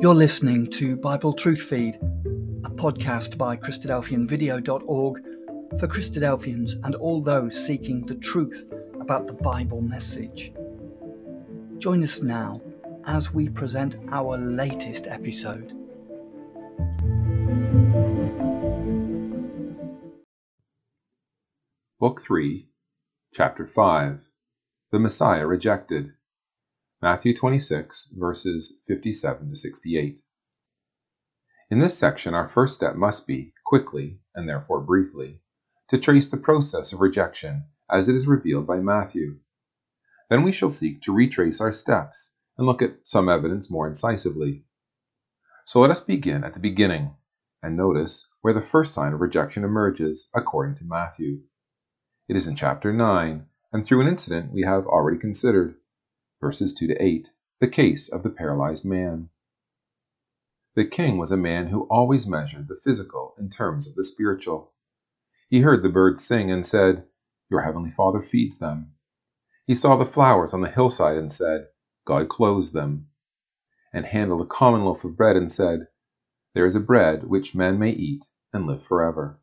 You're listening to Bible Truth Feed, a podcast by Christadelphianvideo.org for Christadelphians and all those seeking the truth about the Bible message. Join us now as we present our latest episode. Book 3, Chapter 5 The Messiah Rejected. Matthew 26, verses 57 to 68. In this section, our first step must be, quickly, and therefore briefly, to trace the process of rejection as it is revealed by Matthew. Then we shall seek to retrace our steps and look at some evidence more incisively. So let us begin at the beginning and notice where the first sign of rejection emerges according to Matthew. It is in chapter 9, and through an incident we have already considered verses 2 to 8, the case of the paralyzed man. The king was a man who always measured the physical in terms of the spiritual. He heard the birds sing and said, Your heavenly Father feeds them. He saw the flowers on the hillside and said, God clothes them. And handled a common loaf of bread and said, There is a bread which men may eat and live forever.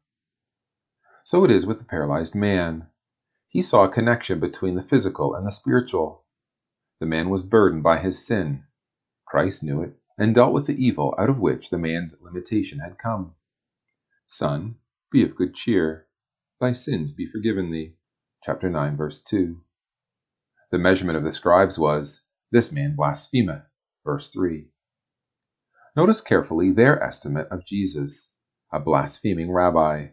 So it is with the paralyzed man. He saw a connection between the physical and the spiritual. The man was burdened by his sin. Christ knew it and dealt with the evil out of which the man's limitation had come. Son, be of good cheer. Thy sins be forgiven thee. Chapter 9, verse 2. The measurement of the scribes was, This man blasphemeth. Verse 3. Notice carefully their estimate of Jesus, a blaspheming rabbi.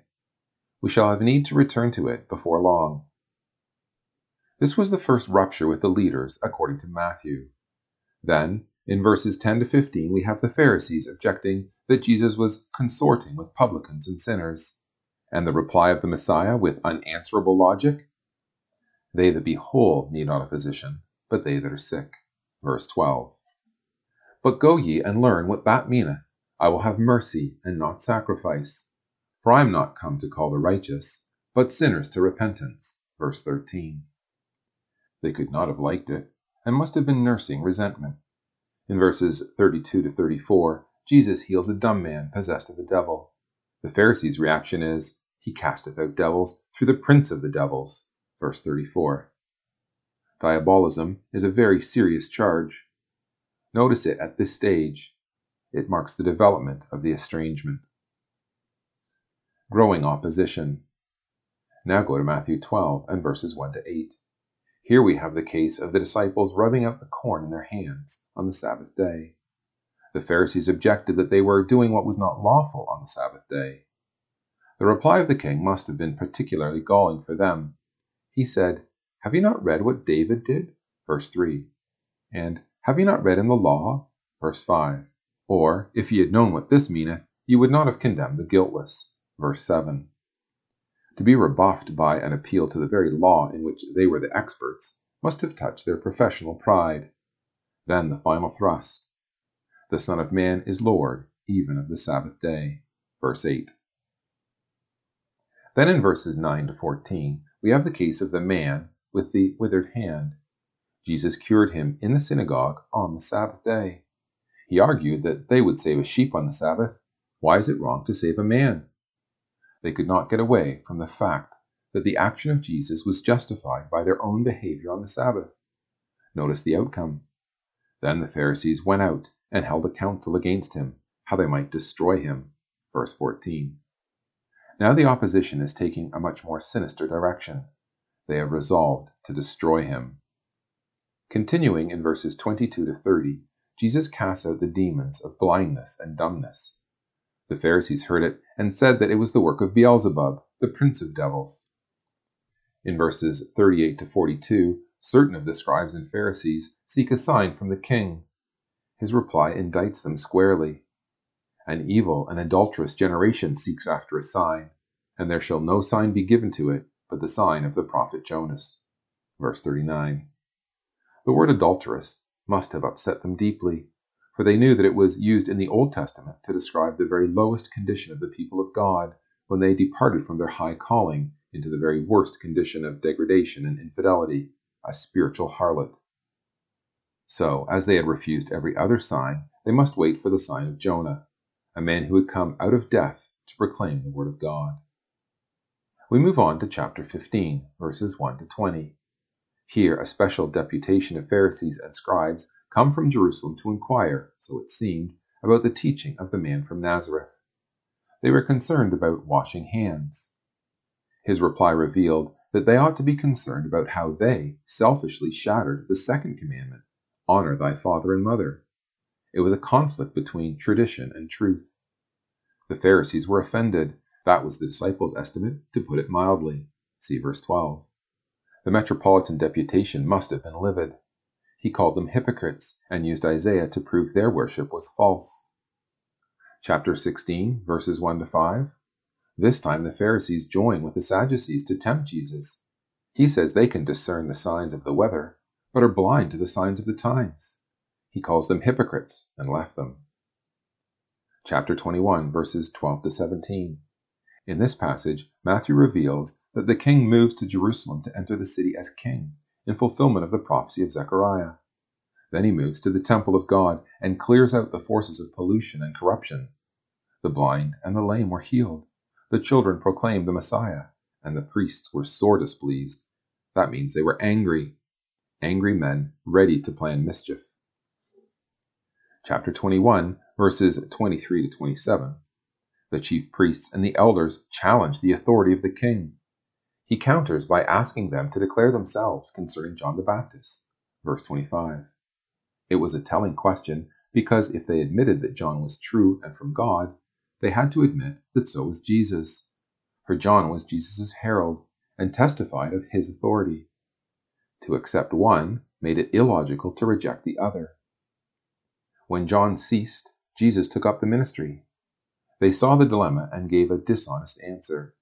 We shall have need to return to it before long. This was the first rupture with the leaders, according to Matthew. Then, in verses 10 to 15, we have the Pharisees objecting that Jesus was consorting with publicans and sinners, and the reply of the Messiah with unanswerable logic They that be whole need not a physician, but they that are sick. Verse 12. But go ye and learn what that meaneth. I will have mercy and not sacrifice. For I am not come to call the righteous, but sinners to repentance. Verse 13. They could not have liked it, and must have been nursing resentment. In verses 32 to 34, Jesus heals a dumb man possessed of a devil. The Pharisees' reaction is, He casteth out devils through the prince of the devils. Verse 34. Diabolism is a very serious charge. Notice it at this stage. It marks the development of the estrangement. Growing opposition. Now go to Matthew 12 and verses 1 to 8. Here we have the case of the disciples rubbing out the corn in their hands on the Sabbath day. The Pharisees objected that they were doing what was not lawful on the Sabbath day. The reply of the king must have been particularly galling for them. He said, Have you not read what David did? Verse 3. And have you not read in the law? Verse 5. Or, if ye had known what this meaneth, ye would not have condemned the guiltless. Verse 7. To be rebuffed by an appeal to the very law in which they were the experts must have touched their professional pride. Then the final thrust The Son of Man is Lord even of the Sabbath day. Verse 8. Then in verses 9 to 14, we have the case of the man with the withered hand. Jesus cured him in the synagogue on the Sabbath day. He argued that they would save a sheep on the Sabbath. Why is it wrong to save a man? They could not get away from the fact that the action of Jesus was justified by their own behavior on the Sabbath. Notice the outcome. Then the Pharisees went out and held a council against him, how they might destroy him. Verse 14. Now the opposition is taking a much more sinister direction. They have resolved to destroy him. Continuing in verses 22 to 30, Jesus casts out the demons of blindness and dumbness. The Pharisees heard it and said that it was the work of Beelzebub, the prince of devils. In verses 38 to 42, certain of the scribes and Pharisees seek a sign from the king. His reply indicts them squarely. An evil and adulterous generation seeks after a sign, and there shall no sign be given to it but the sign of the prophet Jonas. Verse 39. The word adulterous must have upset them deeply for they knew that it was used in the Old Testament to describe the very lowest condition of the people of God when they departed from their high calling into the very worst condition of degradation and infidelity, a spiritual harlot. So, as they had refused every other sign, they must wait for the sign of Jonah, a man who had come out of death to proclaim the word of God. We move on to chapter 15, verses 1 to 20. Here, a special deputation of Pharisees and scribes come from Jerusalem to inquire, so it seemed, about the teaching of the man from Nazareth. They were concerned about washing hands. His reply revealed that they ought to be concerned about how they selfishly shattered the second commandment honor thy father and mother. It was a conflict between tradition and truth. The Pharisees were offended. That was the disciples' estimate, to put it mildly. See verse 12. The metropolitan deputation must have been livid. He called them hypocrites and used Isaiah to prove their worship was false. Chapter 16, verses 1 to 5. This time the Pharisees join with the Sadducees to tempt Jesus. He says they can discern the signs of the weather, but are blind to the signs of the times. He calls them hypocrites and left them. Chapter 21, verses 12 to 17. In this passage, Matthew reveals that the king moves to Jerusalem to enter the city as king, in fulfillment of the prophecy of Zechariah. Then he moves to the temple of God and clears out the forces of pollution and corruption. The blind and the lame were healed. The children proclaimed the Messiah, and the priests were sore displeased. That means they were angry. Angry men ready to plan mischief. Chapter 21, verses 23 to 27. The chief priests and the elders challenge the authority of the king. He counters by asking them to declare themselves concerning John the Baptist. Verse 25. It was a telling question because if they admitted that John was true and from God, they had to admit that so was Jesus. For John was Jesus' herald and testified of his authority. To accept one made it illogical to reject the other. When John ceased, Jesus took up the ministry. They saw the dilemma and gave a dishonest answer.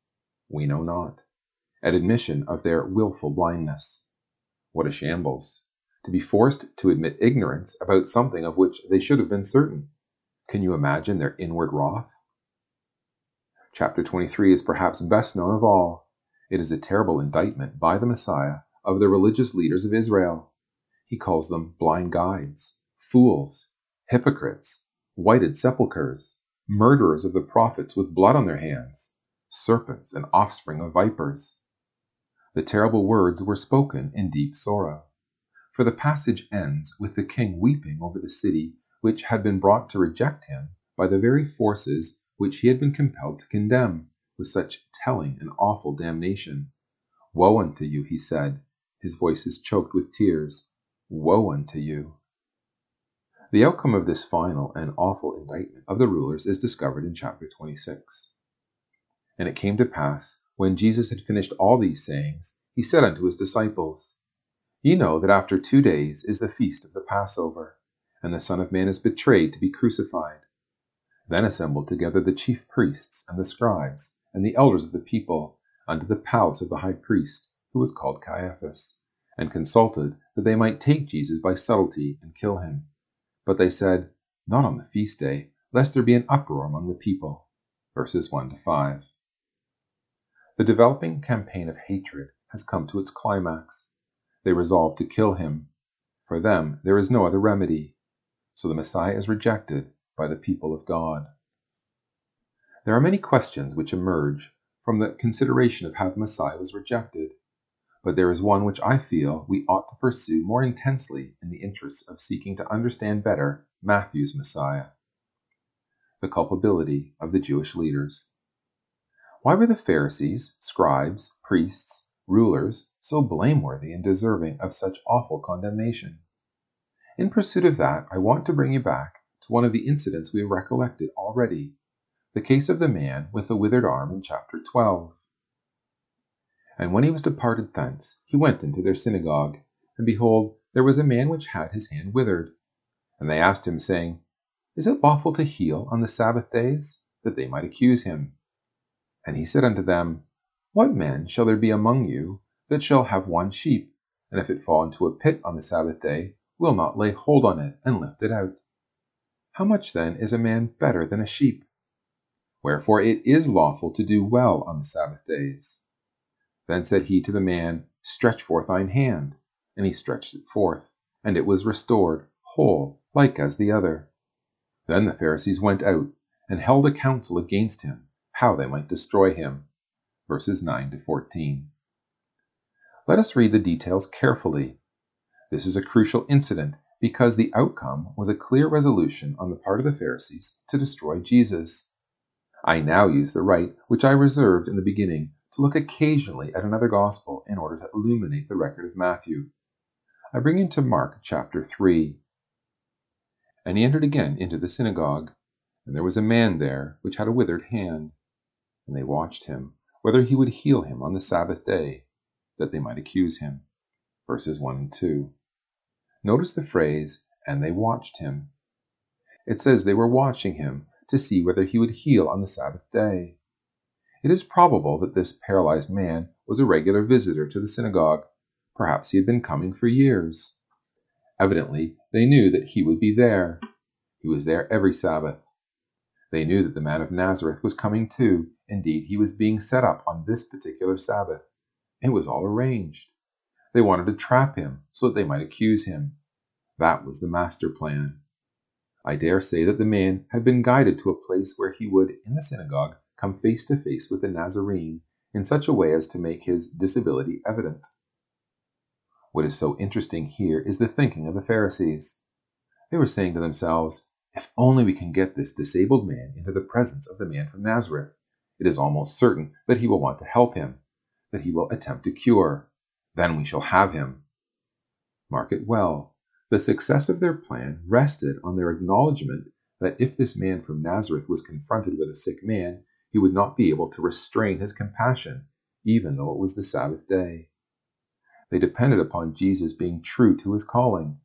We know not. An admission of their wilful blindness. What a shambles! To be forced to admit ignorance about something of which they should have been certain. Can you imagine their inward wrath? Chapter 23 is perhaps best known of all. It is a terrible indictment by the Messiah of the religious leaders of Israel. He calls them blind guides, fools, hypocrites, whited sepulchres, murderers of the prophets with blood on their hands, serpents and offspring of vipers. The terrible words were spoken in deep sorrow. For the passage ends with the king weeping over the city which had been brought to reject him by the very forces which he had been compelled to condemn with such telling and awful damnation. Woe unto you, he said. His voice is choked with tears. Woe unto you. The outcome of this final and awful indictment of the rulers is discovered in chapter 26. And it came to pass, when Jesus had finished all these sayings, he said unto his disciples, Ye know that after two days is the feast of the Passover, and the Son of Man is betrayed to be crucified. Then assembled together the chief priests and the scribes and the elders of the people unto the palace of the high priest, who was called Caiaphas, and consulted that they might take Jesus by subtlety and kill him. But they said, Not on the feast day, lest there be an uproar among the people. Verses 1 to 5. The developing campaign of hatred has come to its climax. They resolve to kill him. For them, there is no other remedy. So the Messiah is rejected by the people of God. There are many questions which emerge from the consideration of how the Messiah was rejected, but there is one which I feel we ought to pursue more intensely in the interests of seeking to understand better Matthew's Messiah the culpability of the Jewish leaders. Why were the Pharisees, scribes, priests, rulers so blameworthy and deserving of such awful condemnation? In pursuit of that, I want to bring you back to one of the incidents we have recollected already the case of the man with the withered arm in chapter 12. And when he was departed thence, he went into their synagogue, and behold, there was a man which had his hand withered. And they asked him, saying, Is it lawful to heal on the Sabbath days? That they might accuse him. And he said unto them, What man shall there be among you that shall have one sheep, and if it fall into a pit on the Sabbath day, will not lay hold on it and lift it out? How much then is a man better than a sheep? Wherefore it is lawful to do well on the Sabbath days. Then said he to the man, Stretch forth thine hand. And he stretched it forth, and it was restored, whole, like as the other. Then the Pharisees went out and held a council against him, how they might destroy him. Verses 9 to 14. Let us read the details carefully. This is a crucial incident because the outcome was a clear resolution on the part of the Pharisees to destroy Jesus. I now use the right which I reserved in the beginning to look occasionally at another gospel in order to illuminate the record of Matthew. I bring into Mark chapter 3. And he entered again into the synagogue, and there was a man there which had a withered hand. And they watched him, whether he would heal him on the Sabbath day, that they might accuse him. Verses 1 and 2. Notice the phrase, and they watched him. It says they were watching him to see whether he would heal on the Sabbath day. It is probable that this paralyzed man was a regular visitor to the synagogue. Perhaps he had been coming for years. Evidently, they knew that he would be there. He was there every Sabbath. They knew that the man of Nazareth was coming too. Indeed, he was being set up on this particular Sabbath. It was all arranged. They wanted to trap him so that they might accuse him. That was the master plan. I dare say that the man had been guided to a place where he would, in the synagogue, come face to face with the Nazarene in such a way as to make his disability evident. What is so interesting here is the thinking of the Pharisees. They were saying to themselves, If only we can get this disabled man into the presence of the man from Nazareth, it is almost certain that he will want to help him, that he will attempt to cure. Then we shall have him. Mark it well. The success of their plan rested on their acknowledgement that if this man from Nazareth was confronted with a sick man, he would not be able to restrain his compassion, even though it was the Sabbath day. They depended upon Jesus being true to his calling.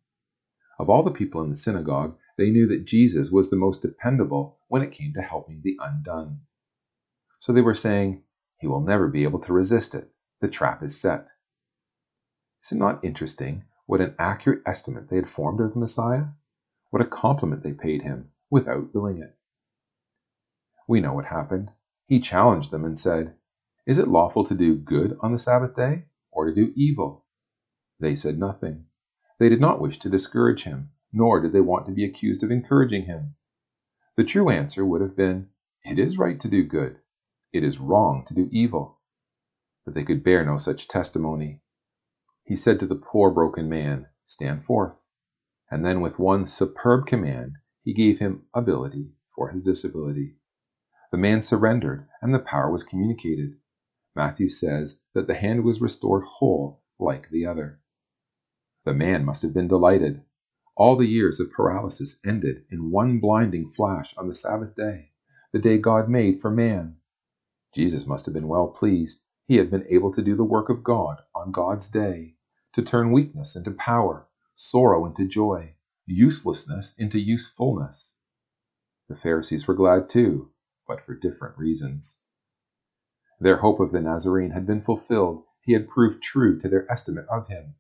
Of all the people in the synagogue, they knew that Jesus was the most dependable when it came to helping the undone. So they were saying, He will never be able to resist it. The trap is set. Is it not interesting what an accurate estimate they had formed of the Messiah? What a compliment they paid him without willing it. We know what happened. He challenged them and said, Is it lawful to do good on the Sabbath day or to do evil? They said nothing. They did not wish to discourage him, nor did they want to be accused of encouraging him. The true answer would have been, It is right to do good. It is wrong to do evil. But they could bear no such testimony. He said to the poor broken man, Stand forth. And then, with one superb command, he gave him ability for his disability. The man surrendered, and the power was communicated. Matthew says that the hand was restored whole, like the other. The man must have been delighted. All the years of paralysis ended in one blinding flash on the Sabbath day, the day God made for man. Jesus must have been well pleased. He had been able to do the work of God on God's day to turn weakness into power, sorrow into joy, uselessness into usefulness. The Pharisees were glad too, but for different reasons. Their hope of the Nazarene had been fulfilled. He had proved true to their estimate of him.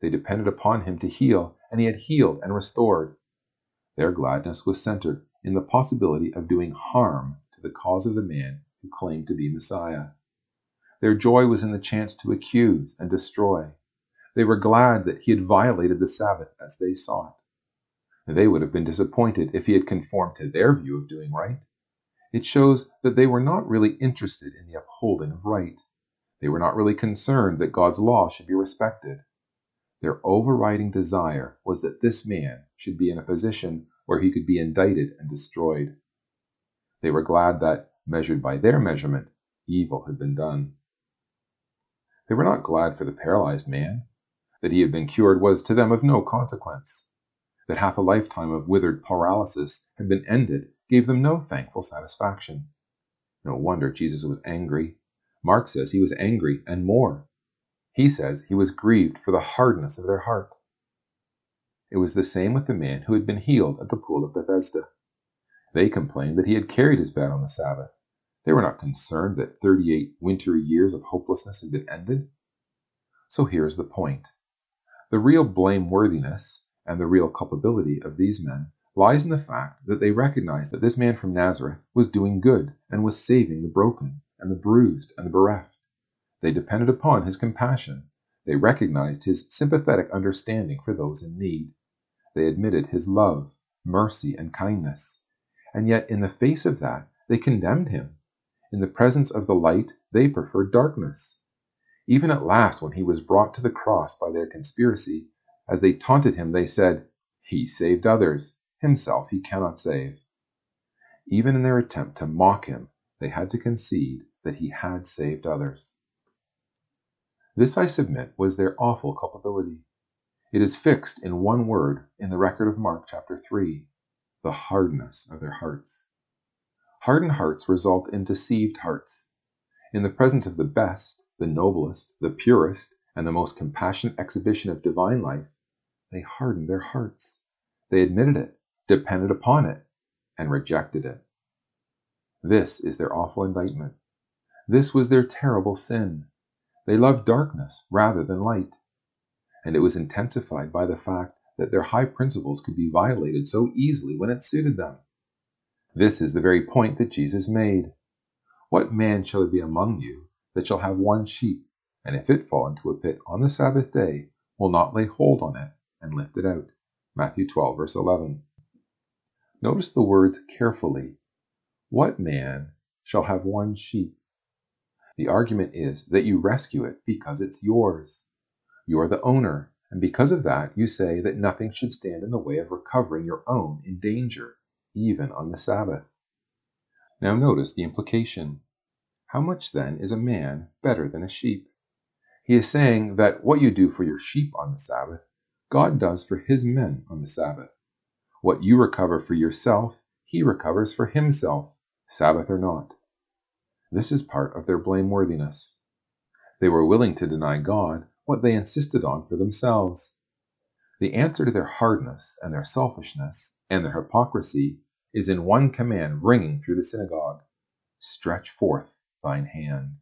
They depended upon him to heal, and he had healed and restored. Their gladness was centered in the possibility of doing harm to the cause of the man who claimed to be Messiah. Their joy was in the chance to accuse and destroy. They were glad that he had violated the Sabbath as they saw it. They would have been disappointed if he had conformed to their view of doing right. It shows that they were not really interested in the upholding of right. They were not really concerned that God's law should be respected. Their overriding desire was that this man should be in a position where he could be indicted and destroyed. They were glad that, measured by their measurement, evil had been done. They were not glad for the paralyzed man. That he had been cured was to them of no consequence. That half a lifetime of withered paralysis had been ended gave them no thankful satisfaction. No wonder Jesus was angry. Mark says he was angry and more. He says he was grieved for the hardness of their heart. It was the same with the man who had been healed at the pool of Bethesda. They complained that he had carried his bed on the Sabbath. They were not concerned that 38 winter years of hopelessness had been ended. So here is the point. The real blameworthiness and the real culpability of these men lies in the fact that they recognized that this man from Nazareth was doing good and was saving the broken and the bruised and the bereft. They depended upon his compassion. They recognized his sympathetic understanding for those in need. They admitted his love, mercy, and kindness. And yet, in the face of that, they condemned him. In the presence of the light, they preferred darkness. Even at last, when he was brought to the cross by their conspiracy, as they taunted him, they said, He saved others, himself he cannot save. Even in their attempt to mock him, they had to concede that he had saved others. This, I submit, was their awful culpability. It is fixed in one word in the record of Mark chapter 3 the hardness of their hearts. Hardened hearts result in deceived hearts. In the presence of the best, the noblest, the purest, and the most compassionate exhibition of divine life, they hardened their hearts. They admitted it, depended upon it, and rejected it. This is their awful indictment. This was their terrible sin. They loved darkness rather than light. And it was intensified by the fact that their high principles could be violated so easily when it suited them. This is the very point that Jesus made. What man shall there be among you that shall have one sheep, and if it fall into a pit on the Sabbath day, will not lay hold on it and lift it out? Matthew 12, verse 11. Notice the words carefully. What man shall have one sheep? The argument is that you rescue it because it's yours. You are the owner, and because of that, you say that nothing should stand in the way of recovering your own in danger, even on the Sabbath. Now notice the implication. How much then is a man better than a sheep? He is saying that what you do for your sheep on the Sabbath, God does for his men on the Sabbath. What you recover for yourself, he recovers for himself, Sabbath or not. This is part of their blameworthiness. They were willing to deny God what they insisted on for themselves. The answer to their hardness and their selfishness and their hypocrisy is in one command ringing through the synagogue Stretch forth thine hand.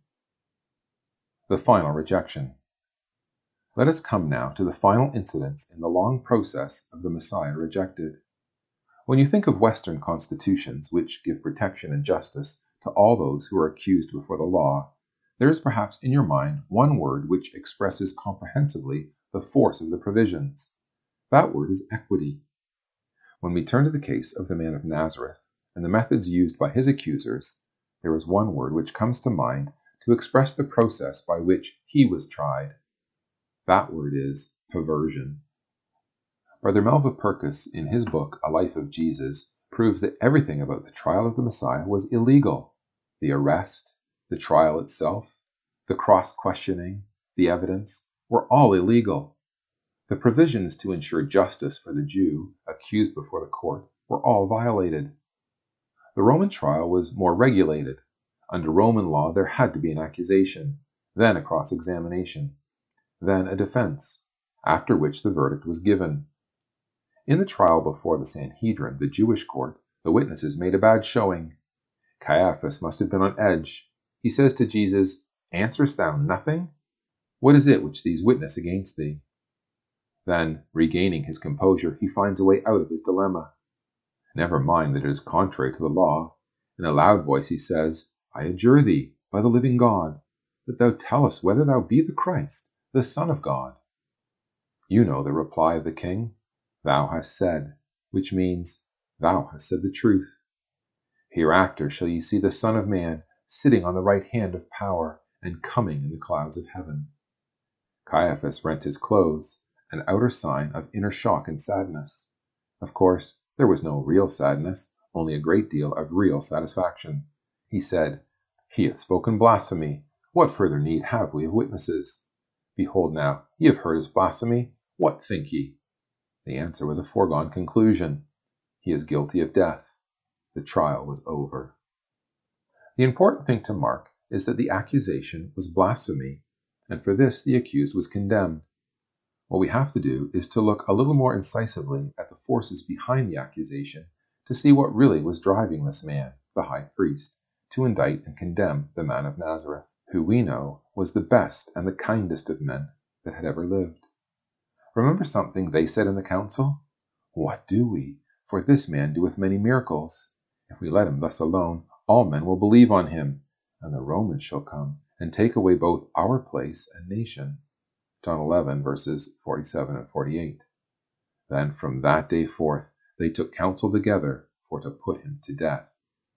The final rejection. Let us come now to the final incidents in the long process of the Messiah rejected. When you think of Western constitutions which give protection and justice to all those who are accused before the law, there is perhaps in your mind one word which expresses comprehensively the force of the provisions. That word is equity. When we turn to the case of the man of Nazareth and the methods used by his accusers, there is one word which comes to mind to express the process by which he was tried. That word is perversion. Brother Melva in his book A Life of Jesus, proves that everything about the trial of the Messiah was illegal. The arrest, the trial itself, the cross questioning, the evidence, were all illegal. The provisions to ensure justice for the Jew accused before the court were all violated. The Roman trial was more regulated. Under Roman law, there had to be an accusation, then a cross examination, then a defense, after which the verdict was given. In the trial before the Sanhedrin, the Jewish court, the witnesses made a bad showing. Caiaphas must have been on edge. He says to Jesus, Answerest thou nothing? What is it which these witness against thee? Then, regaining his composure, he finds a way out of his dilemma. Never mind that it is contrary to the law. In a loud voice he says, I adjure thee, by the living God, that thou tell us whether thou be the Christ, the Son of God. You know the reply of the king, Thou hast said, which means, Thou hast said the truth. Hereafter shall ye see the Son of Man sitting on the right hand of power, and coming in the clouds of heaven. Caiaphas rent his clothes, an outer sign of inner shock and sadness. Of course, there was no real sadness, only a great deal of real satisfaction. He said, He hath spoken blasphemy. What further need have we of witnesses? Behold now, ye have heard his blasphemy. What think ye? The answer was a foregone conclusion. He is guilty of death. The trial was over. The important thing to mark is that the accusation was blasphemy, and for this the accused was condemned. What we have to do is to look a little more incisively at the forces behind the accusation to see what really was driving this man, the high priest, to indict and condemn the man of Nazareth, who we know was the best and the kindest of men that had ever lived. Remember something they said in the council? What do we? For this man doeth many miracles. If we let him thus alone, all men will believe on him, and the Romans shall come and take away both our place and nation. John 11, verses 47 and 48. Then from that day forth, they took counsel together for to put him to death.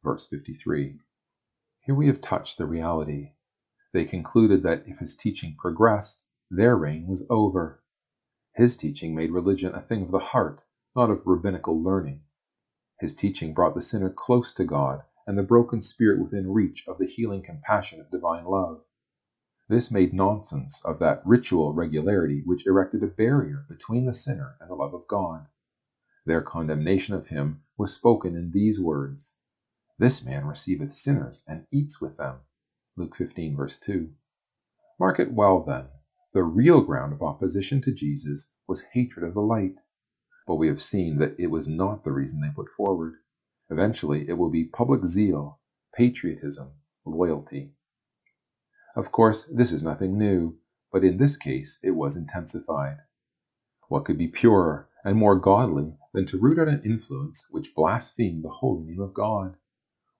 Verse 53. Here we have touched the reality. They concluded that if his teaching progressed, their reign was over. His teaching made religion a thing of the heart, not of rabbinical learning. His teaching brought the sinner close to God and the broken spirit within reach of the healing compassion of divine love. This made nonsense of that ritual regularity which erected a barrier between the sinner and the love of God. Their condemnation of him was spoken in these words This man receiveth sinners and eats with them. Luke 15, verse 2. Mark it well, then. The real ground of opposition to Jesus was hatred of the light. But we have seen that it was not the reason they put forward. Eventually, it will be public zeal, patriotism, loyalty. Of course, this is nothing new, but in this case it was intensified. What could be purer and more godly than to root out an influence which blasphemed the holy name of God?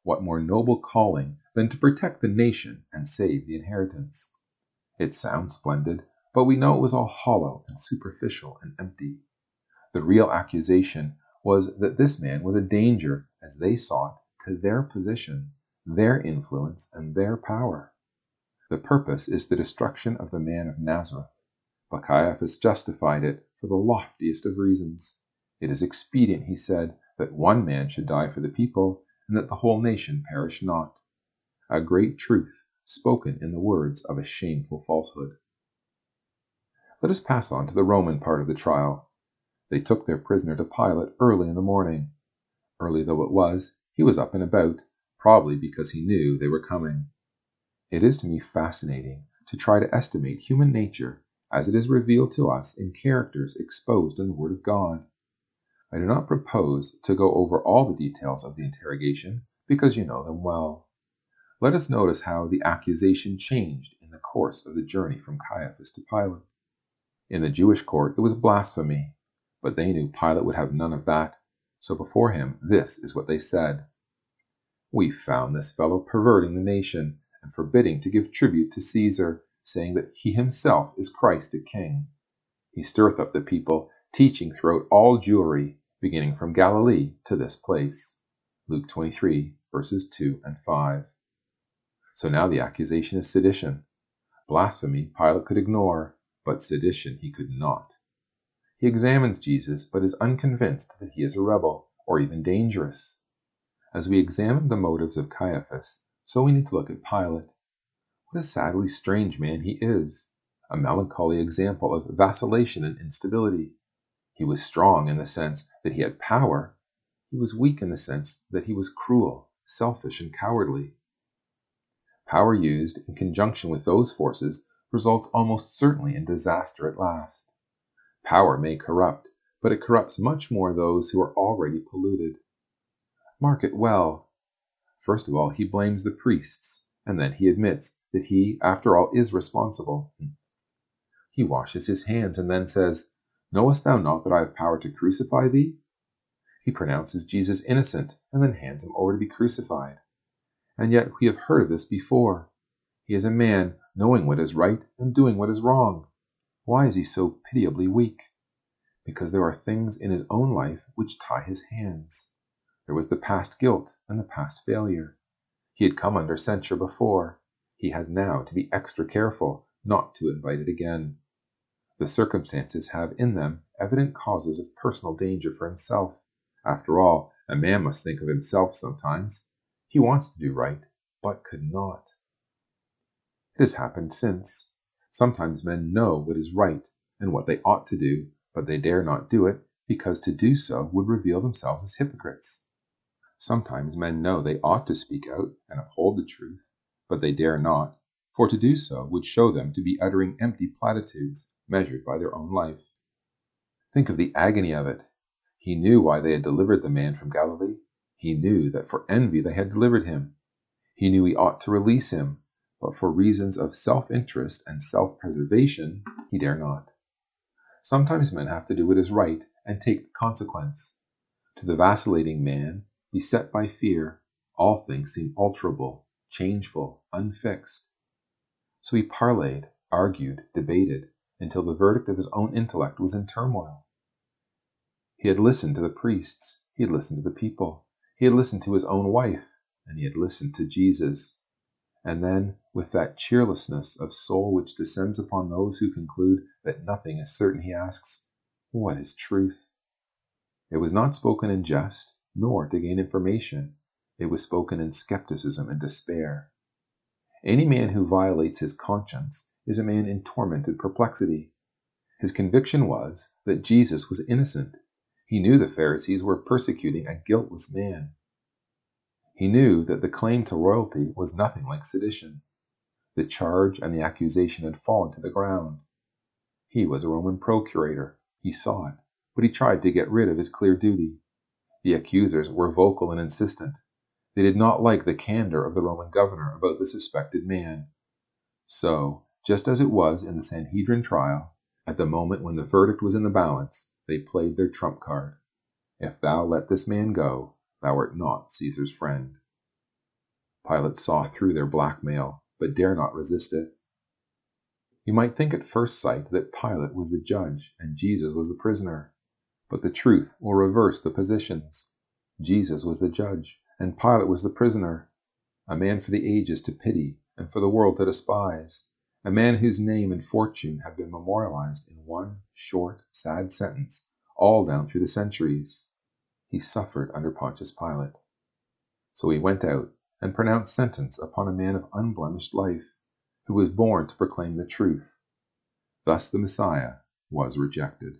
What more noble calling than to protect the nation and save the inheritance? It sounds splendid, but we know it was all hollow and superficial and empty. The real accusation was that this man was a danger, as they saw it, to their position, their influence, and their power. The purpose is the destruction of the man of Nazareth. But Caiaphas justified it for the loftiest of reasons. It is expedient, he said, that one man should die for the people, and that the whole nation perish not. A great truth, spoken in the words of a shameful falsehood. Let us pass on to the Roman part of the trial. They took their prisoner to Pilate early in the morning. Early though it was, he was up and about, probably because he knew they were coming. It is to me fascinating to try to estimate human nature as it is revealed to us in characters exposed in the Word of God. I do not propose to go over all the details of the interrogation, because you know them well. Let us notice how the accusation changed in the course of the journey from Caiaphas to Pilate. In the Jewish court it was blasphemy, but they knew Pilate would have none of that, so before him this is what they said We found this fellow perverting the nation and forbidding to give tribute to Caesar, saying that he himself is Christ a king. He stirreth up the people, teaching throughout all Jewry, beginning from Galilee to this place. Luke 23, verses 2 and 5. So now the accusation is sedition. Blasphemy Pilate could ignore, but sedition he could not. He examines Jesus, but is unconvinced that he is a rebel, or even dangerous. As we examine the motives of Caiaphas, so we need to look at Pilate. What a sadly strange man he is, a melancholy example of vacillation and instability. He was strong in the sense that he had power, he was weak in the sense that he was cruel, selfish, and cowardly. Power used in conjunction with those forces results almost certainly in disaster at last. Power may corrupt, but it corrupts much more those who are already polluted. Mark it well. First of all, he blames the priests, and then he admits that he, after all, is responsible. He washes his hands and then says, Knowest thou not that I have power to crucify thee? He pronounces Jesus innocent and then hands him over to be crucified. And yet we have heard of this before. He is a man knowing what is right and doing what is wrong. Why is he so pitiably weak? Because there are things in his own life which tie his hands. There was the past guilt and the past failure. He had come under censure before. He has now to be extra careful not to invite it again. The circumstances have in them evident causes of personal danger for himself. After all, a man must think of himself sometimes. He wants to do right, but could not. It has happened since. Sometimes men know what is right and what they ought to do, but they dare not do it because to do so would reveal themselves as hypocrites. Sometimes men know they ought to speak out and uphold the truth, but they dare not, for to do so would show them to be uttering empty platitudes measured by their own life. Think of the agony of it. He knew why they had delivered the man from Galilee. He knew that for envy they had delivered him. He knew he ought to release him, but for reasons of self interest and self preservation, he dare not. Sometimes men have to do what is right and take the consequence. To the vacillating man, Beset by fear, all things seem alterable, changeful, unfixed. So he parleyed, argued, debated, until the verdict of his own intellect was in turmoil. He had listened to the priests, he had listened to the people, he had listened to his own wife, and he had listened to Jesus. And then, with that cheerlessness of soul which descends upon those who conclude that nothing is certain, he asks, What is truth? It was not spoken in jest, nor to gain information. It was spoken in skepticism and despair. Any man who violates his conscience is a man in tormented perplexity. His conviction was that Jesus was innocent. He knew the Pharisees were persecuting a guiltless man. He knew that the claim to royalty was nothing like sedition. The charge and the accusation had fallen to the ground. He was a Roman procurator. He saw it, but he tried to get rid of his clear duty. The accusers were vocal and insistent. They did not like the candor of the Roman governor about the suspected man. So, just as it was in the Sanhedrin trial, at the moment when the verdict was in the balance, they played their trump card. If thou let this man go, Thou art not Caesar's friend. Pilate saw through their blackmail, but dare not resist it. You might think at first sight that Pilate was the judge and Jesus was the prisoner, but the truth will reverse the positions. Jesus was the judge, and Pilate was the prisoner, a man for the ages to pity and for the world to despise, a man whose name and fortune have been memorialized in one short, sad sentence all down through the centuries he suffered under Pontius Pilate. So he went out and pronounced sentence upon a man of unblemished life, who was born to proclaim the truth. Thus the Messiah was rejected.